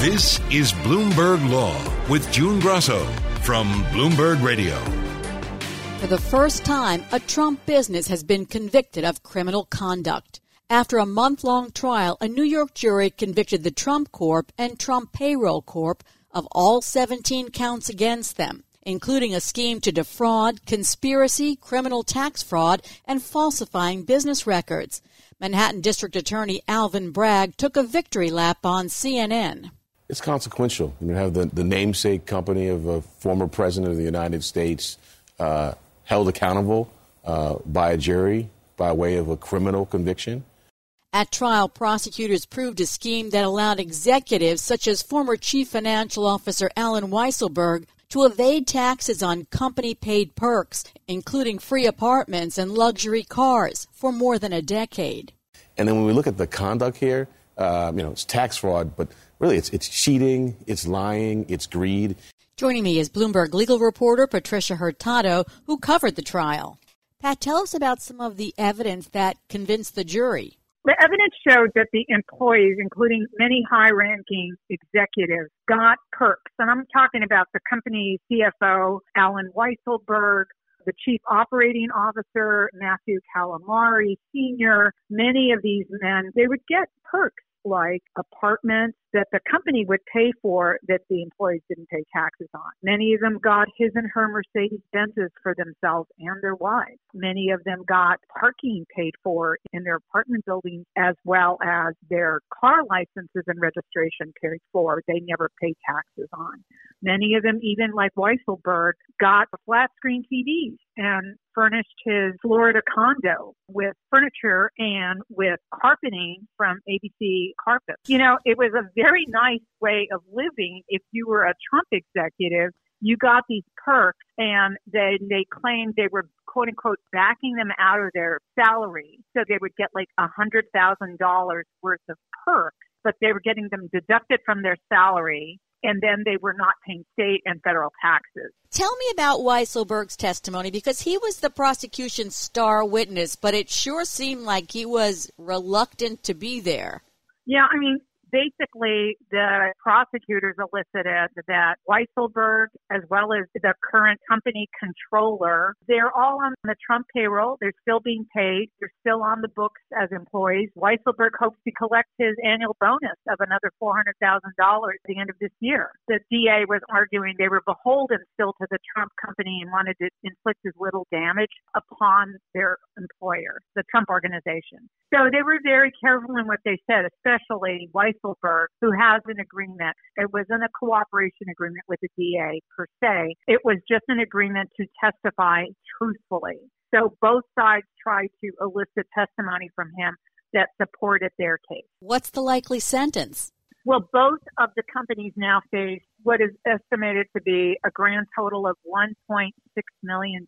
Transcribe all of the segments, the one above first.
This is Bloomberg Law with June Grosso from Bloomberg Radio. For the first time, a Trump business has been convicted of criminal conduct. After a month long trial, a New York jury convicted the Trump Corp and Trump Payroll Corp of all 17 counts against them, including a scheme to defraud, conspiracy, criminal tax fraud, and falsifying business records. Manhattan District Attorney Alvin Bragg took a victory lap on CNN. It's consequential. You have the, the namesake company of a former president of the United States uh, held accountable uh, by a jury by way of a criminal conviction. At trial, prosecutors proved a scheme that allowed executives such as former Chief Financial Officer Alan Weisselberg to evade taxes on company paid perks, including free apartments and luxury cars, for more than a decade. And then when we look at the conduct here, uh, you know, it's tax fraud, but really it's, it's cheating, it's lying, it's greed. Joining me is Bloomberg legal reporter Patricia Hurtado, who covered the trial. Pat, tell us about some of the evidence that convinced the jury. The evidence showed that the employees, including many high ranking executives, got perks. And I'm talking about the company's CFO, Alan Weisselberg, the chief operating officer, Matthew Calamari, senior, many of these men, they would get perks like apartments that the company would pay for that the employees didn't pay taxes on. Many of them got his and her Mercedes Benzes for themselves and their wives. Many of them got parking paid for in their apartment buildings as well as their car licenses and registration paid for. They never paid taxes on. Many of them, even like Weisselberg, got a flat screen TVs and furnished his Florida condo with furniture and with carpeting from ABC Carpet. You know, it was a very nice way of living if you were a Trump executive. You got these perks and then they claimed they were quote unquote backing them out of their salary. So they would get like a hundred thousand dollars worth of perks, but they were getting them deducted from their salary and then they were not paying state and federal taxes. Tell me about Weisselberg's testimony because he was the prosecution's star witness, but it sure seemed like he was reluctant to be there. Yeah, I mean, basically the prosecutors elicited that Weisselberg, as well as the current company controller, they're all on the Trump payroll. They're still being paid. They're still on the books as employees. Weisselberg hopes to collect his annual bonus of another $400,000 at the end of this year. The DA was arguing they were beholden still to the Trump company and wanted to inflict as little damage upon their employer, the Trump organization. So they were very careful in what they said, especially Weisselberg Weisselberg, who has an agreement. It wasn't a cooperation agreement with the DA per se. It was just an agreement to testify truthfully. So both sides tried to elicit testimony from him that supported their case. What's the likely sentence? Well, both of the companies now face what is estimated to be a grand total of $1.6 million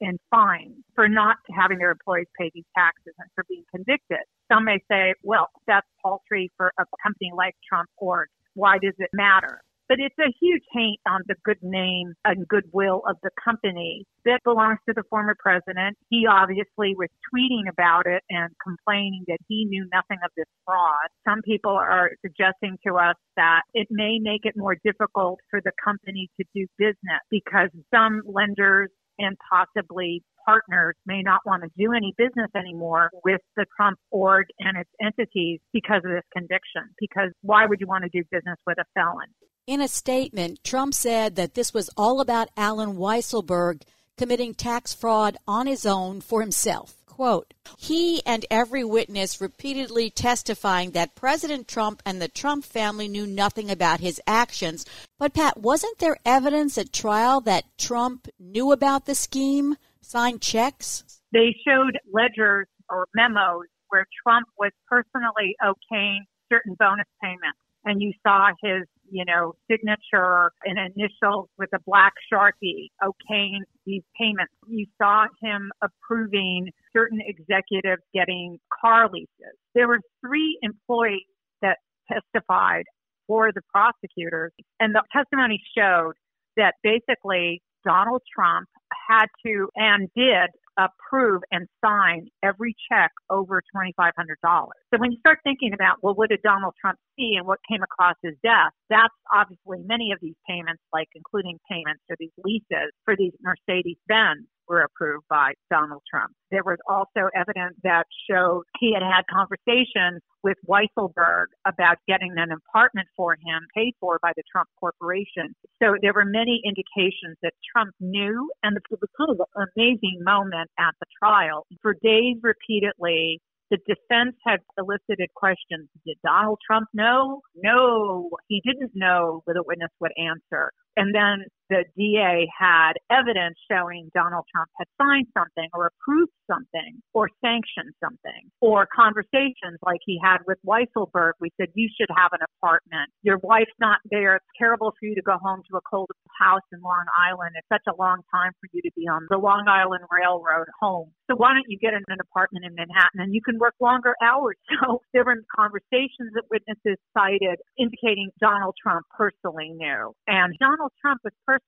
in fines for not having their employees pay these taxes and for being convicted. Some may say, well, that's paltry for a company like Trump Org. Why does it matter? But it's a huge taint on the good name and goodwill of the company that belongs to the former president. He obviously was tweeting about it and complaining that he knew nothing of this fraud. Some people are suggesting to us that it may make it more difficult for the company to do business because some lenders and possibly partners may not want to do any business anymore with the Trump org and its entities because of this conviction. Because why would you want to do business with a felon? In a statement, Trump said that this was all about Alan Weisselberg committing tax fraud on his own for himself. Quote, he and every witness repeatedly testifying that President Trump and the Trump family knew nothing about his actions. But, Pat, wasn't there evidence at trial that Trump knew about the scheme, signed checks? They showed ledgers or memos where Trump was personally okaying certain bonus payments. And you saw his you know, signature and initials with a black sharpie okaying these payments. You saw him approving certain executives getting car leases. There were three employees that testified for the prosecutors, and the testimony showed that basically Donald Trump had to and did approve and sign every check over $2,500. So when you start thinking about, well, what did Donald Trump see and what came across his desk, that's obviously many of these payments, like including payments for these leases for these Mercedes Benz were approved by Donald Trump. There was also evidence that showed he had had conversations with Weisselberg about getting an apartment for him paid for by the Trump Corporation. So there were many indications that Trump knew, and it was kind of an amazing moment at the trial. For days repeatedly, the defense had elicited questions. Did Donald Trump know? No, he didn't know, the witness would answer. And then the DA had evidence showing Donald Trump had signed something or approved something or sanctioned something or conversations like he had with Weisselberg. We said, you should have an apartment. Your wife's not there. It's terrible for you to go home to a cold house in Long Island. It's such a long time for you to be on the Long Island Railroad home. So why don't you get in an apartment in Manhattan and you can work longer hours? So there conversations that witnesses cited indicating Donald Trump personally knew. And Donald Trump was personally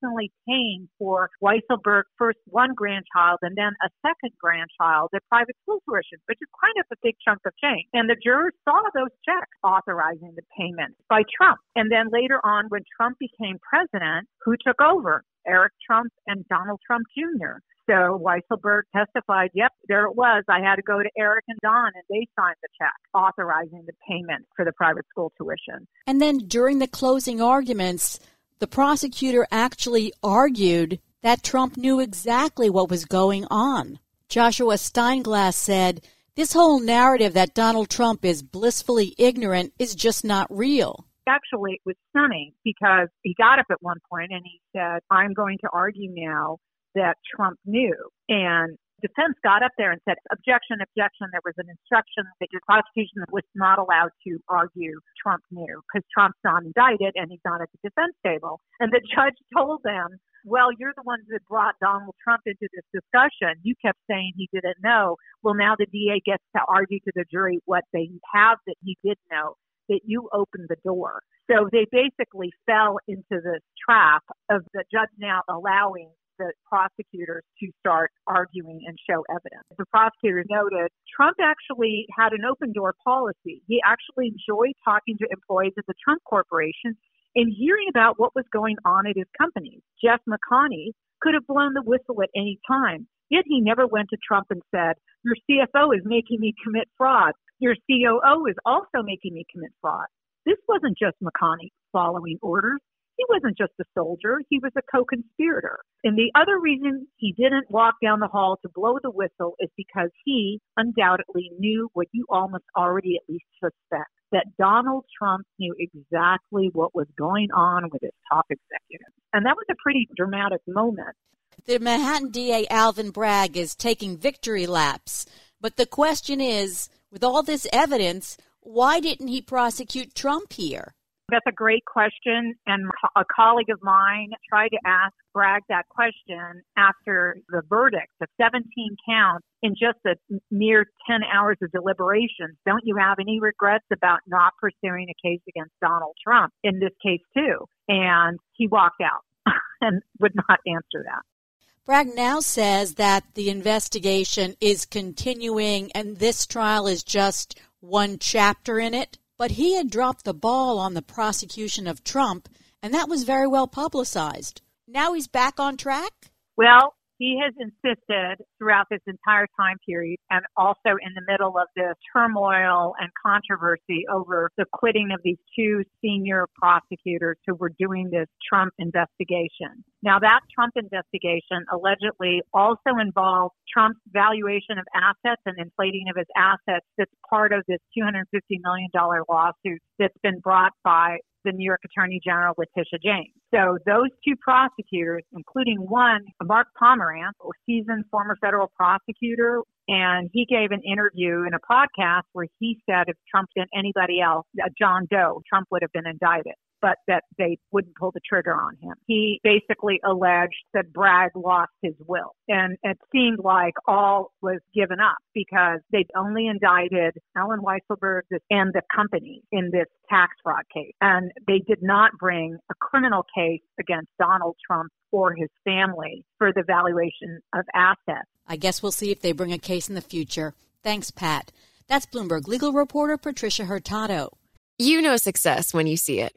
paying for Weisselberg first one grandchild and then a second grandchild at private school tuition, which is kind of a big chunk of change. And the jurors saw those checks authorizing the payment by Trump. And then later on, when Trump became president, who took over? Eric Trump and Donald Trump Jr. So Weisselberg testified, yep, there it was. I had to go to Eric and Don and they signed the check authorizing the payment for the private school tuition. And then during the closing arguments, the prosecutor actually argued that Trump knew exactly what was going on. Joshua Steinglass said, This whole narrative that Donald Trump is blissfully ignorant is just not real. Actually, it was stunning because he got up at one point and he said, I'm going to argue now that Trump knew. And defense got up there and said, objection, objection. There was an instruction that your prosecution was not allowed to argue Trump knew because Trump's not indicted and he's not at the defense table. And the judge told them, well, you're the ones that brought Donald Trump into this discussion. You kept saying he didn't know. Well, now the DA gets to argue to the jury what they have that he did know, that you opened the door. So they basically fell into this trap of the judge now allowing the prosecutors to start arguing and show evidence. The prosecutor noted Trump actually had an open door policy. He actually enjoyed talking to employees at the Trump Corporation and hearing about what was going on at his companies. Jeff McConney could have blown the whistle at any time, yet he never went to Trump and said, Your CFO is making me commit fraud. Your COO is also making me commit fraud. This wasn't just McConney following orders he wasn't just a soldier, he was a co conspirator. And the other reason he didn't walk down the hall to blow the whistle is because he undoubtedly knew what you almost already at least suspect that Donald Trump knew exactly what was going on with his top executives. And that was a pretty dramatic moment. The Manhattan DA Alvin Bragg is taking victory laps. But the question is with all this evidence, why didn't he prosecute Trump here? That's a great question. And a colleague of mine tried to ask Bragg that question after the verdict of 17 counts in just a mere 10 hours of deliberations. Don't you have any regrets about not pursuing a case against Donald Trump in this case, too? And he walked out and would not answer that. Bragg now says that the investigation is continuing and this trial is just one chapter in it. But he had dropped the ball on the prosecution of Trump, and that was very well publicized. Now he's back on track? Well, he has insisted throughout this entire time period and also in the middle of this turmoil and controversy over the quitting of these two senior prosecutors who were doing this Trump investigation. Now that Trump investigation allegedly also involved Trump's valuation of assets and inflating of his assets that's part of this $250 million lawsuit that's been brought by the New York Attorney General Letitia James. So those two prosecutors, including one, Mark Pomerantz, a seasoned former federal prosecutor, and he gave an interview in a podcast where he said if Trump did anybody else, uh, John Doe, Trump would have been indicted but that they wouldn't pull the trigger on him. He basically alleged that Bragg lost his will. And it seemed like all was given up because they'd only indicted Alan Weisselberg and the company in this tax fraud case. And they did not bring a criminal case against Donald Trump or his family for the valuation of assets. I guess we'll see if they bring a case in the future. Thanks, Pat. That's Bloomberg legal reporter Patricia Hurtado. You know success when you see it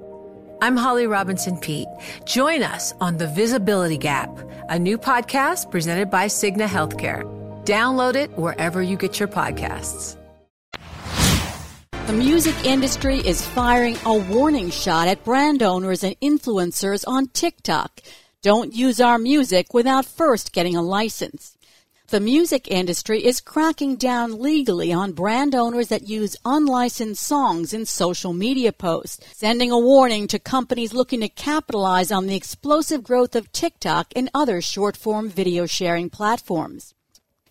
I'm Holly Robinson Peete. Join us on The Visibility Gap, a new podcast presented by Cigna Healthcare. Download it wherever you get your podcasts. The music industry is firing a warning shot at brand owners and influencers on TikTok. Don't use our music without first getting a license. The music industry is cracking down legally on brand owners that use unlicensed songs in social media posts, sending a warning to companies looking to capitalize on the explosive growth of TikTok and other short form video sharing platforms.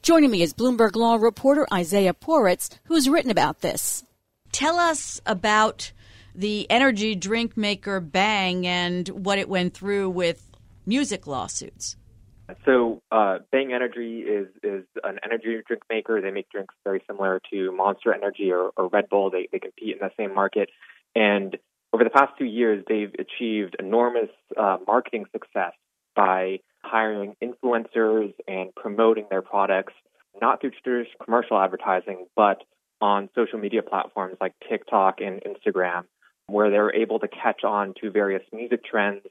Joining me is Bloomberg Law reporter Isaiah Poritz, who's written about this. Tell us about the energy drink maker Bang and what it went through with music lawsuits. So uh, Bang Energy is is an energy drink maker. They make drinks very similar to Monster Energy or, or Red Bull. They they compete in the same market, and over the past two years, they've achieved enormous uh, marketing success by hiring influencers and promoting their products, not through traditional commercial advertising, but on social media platforms like TikTok and Instagram, where they're able to catch on to various music trends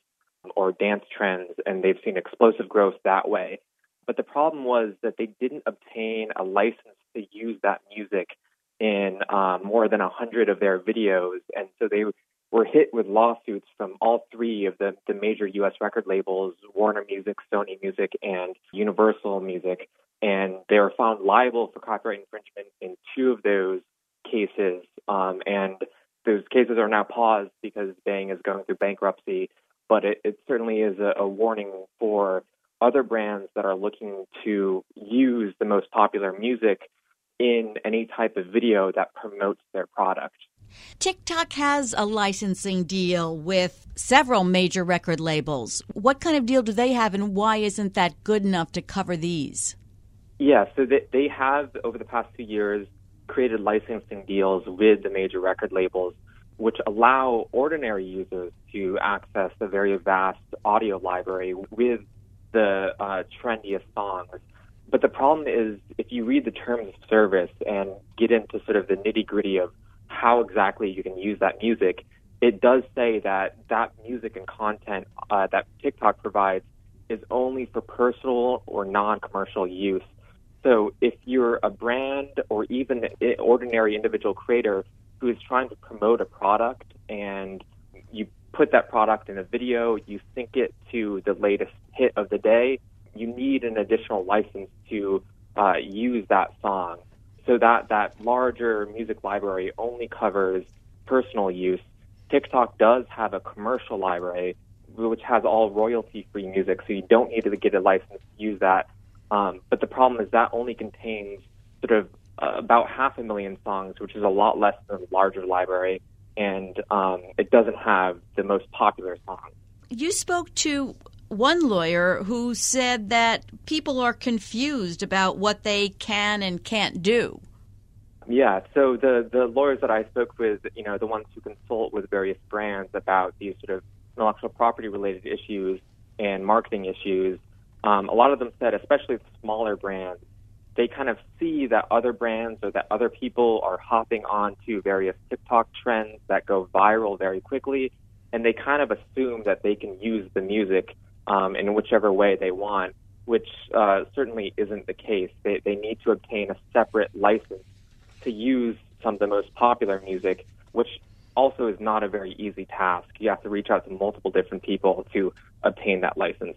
or dance trends, and they've seen explosive growth that way. But the problem was that they didn't obtain a license to use that music in um, more than a hundred of their videos, and so they were hit with lawsuits from all three of the, the major U.S. record labels: Warner Music, Sony Music, and Universal Music. And they were found liable for copyright infringement in two of those cases, um, and those cases are now paused because Bang is going through bankruptcy but it, it certainly is a, a warning for other brands that are looking to use the most popular music in any type of video that promotes their product. TikTok has a licensing deal with several major record labels. What kind of deal do they have, and why isn't that good enough to cover these? Yeah, so they, they have, over the past few years, created licensing deals with the major record labels which allow ordinary users to access the very vast audio library with the uh, trendiest songs. But the problem is, if you read the terms of service and get into sort of the nitty gritty of how exactly you can use that music, it does say that that music and content uh, that TikTok provides is only for personal or non commercial use. So if you're a brand or even an ordinary individual creator who is trying to promote a product and you put that product in a video, you sync it to the latest hit of the day, you need an additional license to uh, use that song. So that, that larger music library only covers personal use, TikTok does have a commercial library which has all royalty free music, so you don't need to get a license to use that. Um, but the problem is that only contains sort of uh, about half a million songs, which is a lot less than a larger library, and um, it doesn't have the most popular songs. You spoke to one lawyer who said that people are confused about what they can and can't do. Yeah, so the the lawyers that I spoke with, you know, the ones who consult with various brands about these sort of intellectual property related issues and marketing issues, um, a lot of them said, especially the smaller brands, they kind of see that other brands or that other people are hopping onto various TikTok trends that go viral very quickly, and they kind of assume that they can use the music um, in whichever way they want, which uh, certainly isn't the case. They, they need to obtain a separate license to use some of the most popular music, which also is not a very easy task. You have to reach out to multiple different people to obtain that license.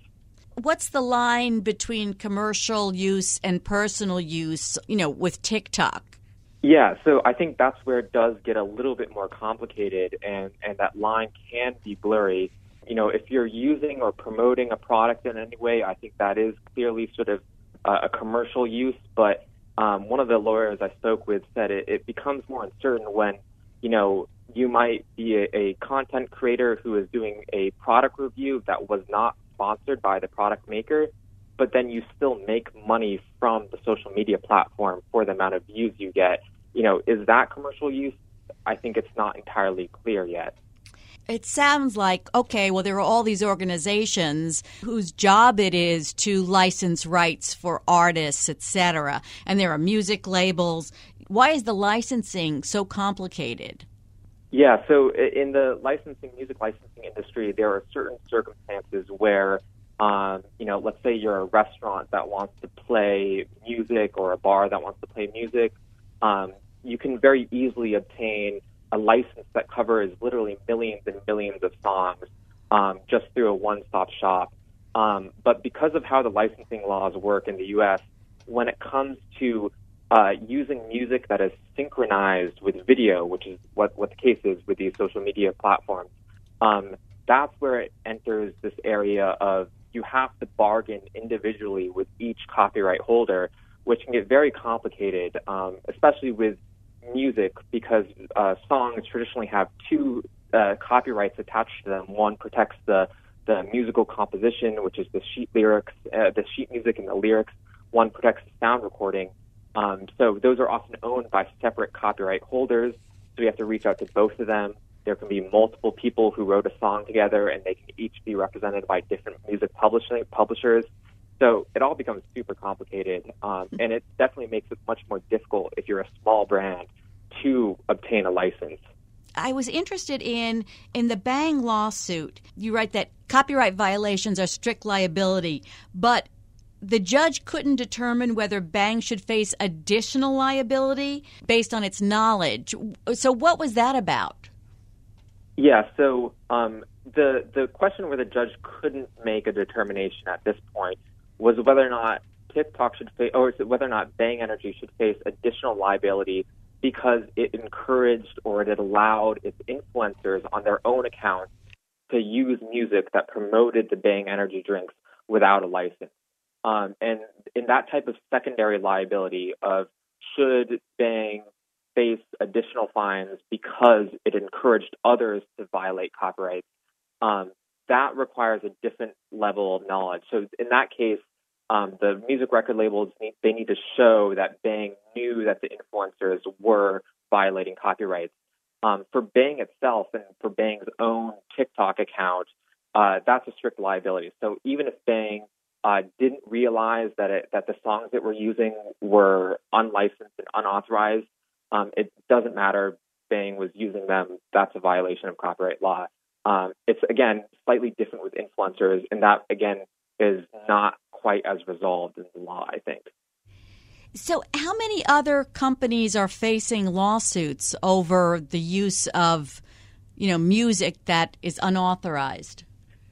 What's the line between commercial use and personal use, you know, with TikTok? Yeah, so I think that's where it does get a little bit more complicated and, and that line can be blurry. You know, if you're using or promoting a product in any way, I think that is clearly sort of uh, a commercial use, but um, one of the lawyers I spoke with said it, it becomes more uncertain when, you know, you might be a, a content creator who is doing a product review that was not sponsored by the product maker, but then you still make money from the social media platform for the amount of views you get. You know, is that commercial use? I think it's not entirely clear yet it sounds like okay well there are all these organizations whose job it is to license rights for artists etc and there are music labels why is the licensing so complicated yeah so in the licensing music licensing industry there are certain circumstances where um, you know let's say you're a restaurant that wants to play music or a bar that wants to play music um, you can very easily obtain a license that covers literally millions and millions of songs um, just through a one-stop shop. Um, but because of how the licensing laws work in the U.S., when it comes to uh, using music that is synchronized with video, which is what, what the case is with these social media platforms, um, that's where it enters this area of you have to bargain individually with each copyright holder, which can get very complicated, um, especially with music because uh, songs traditionally have two uh, copyrights attached to them. One protects the the musical composition, which is the sheet lyrics, uh, the sheet music and the lyrics. One protects the sound recording. Um, so those are often owned by separate copyright holders. So we have to reach out to both of them. There can be multiple people who wrote a song together, and they can each be represented by different music publishing publishers. So it all becomes super complicated, um, and it definitely makes it much more difficult if you're a small brand to obtain a license. I was interested in in the Bang lawsuit. You write that copyright violations are strict liability, but the judge couldn't determine whether Bang should face additional liability based on its knowledge. So, what was that about? Yeah, so um, the the question where the judge couldn't make a determination at this point was whether or not TikTok should face, or whether or not Bang Energy should face additional liability because it encouraged or it allowed its influencers on their own accounts to use music that promoted the Bang Energy drinks without a license. Um, and in that type of secondary liability of should Bang face additional fines because it encouraged others to violate copyrights, um, that requires a different level of knowledge. So in that case, um, the music record labels need, they need to show that Bang knew that the influencers were violating copyrights. Um, for Bang itself and for Bang's own TikTok account, uh, that's a strict liability. So even if Bang uh, didn't realize that it, that the songs that we're using were unlicensed and unauthorized, um, it doesn't matter. Bang was using them. That's a violation of copyright law. Um, it's again slightly different with influencers, and that again is not quite as resolved in the law. I think. So, how many other companies are facing lawsuits over the use of, you know, music that is unauthorized?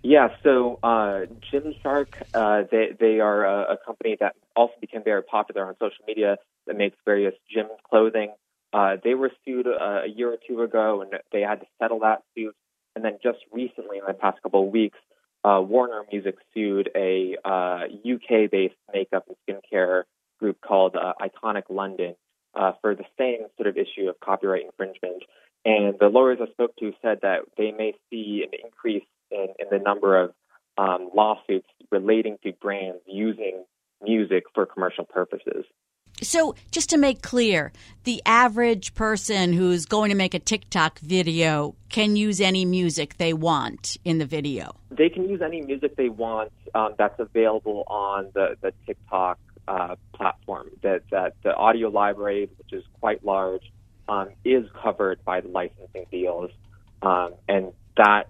Yeah, so uh, Gymshark, uh, they they are a, a, company that also became very popular on social media that makes various gym clothing. Uh, they were sued uh, a year or two ago, and they had to settle that suit. And then just recently, in the past couple of weeks, uh, Warner Music sued a uh, UK-based makeup and skincare group called uh, Iconic London uh, for the same sort of issue of copyright infringement. And the lawyers I spoke to said that they may see an increase in, in the number of um, lawsuits relating to brands using music for commercial purposes. So, just to make clear, the average person who's going to make a TikTok video can use any music they want in the video. They can use any music they want um, that's available on the, the TikTok uh, platform. That, that the audio library, which is quite large, um, is covered by the licensing deals, um, and that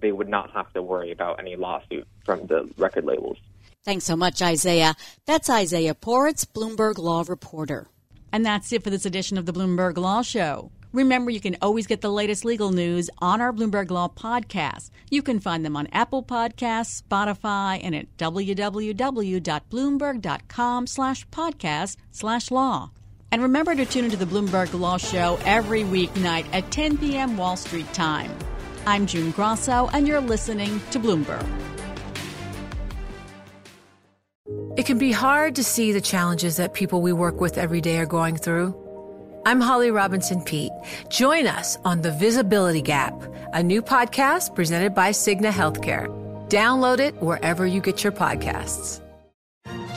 they would not have to worry about any lawsuit from the record labels. Thanks so much, Isaiah. That's Isaiah Poritz, Bloomberg Law Reporter. And that's it for this edition of the Bloomberg Law Show. Remember, you can always get the latest legal news on our Bloomberg Law podcast. You can find them on Apple Podcasts, Spotify, and at www.bloomberg.com slash podcast slash law. And remember to tune into the Bloomberg Law Show every weeknight at 10 p.m. Wall Street time. I'm June Grosso, and you're listening to Bloomberg. It can be hard to see the challenges that people we work with every day are going through. I'm Holly Robinson Peete. Join us on The Visibility Gap, a new podcast presented by Cigna Healthcare. Download it wherever you get your podcasts.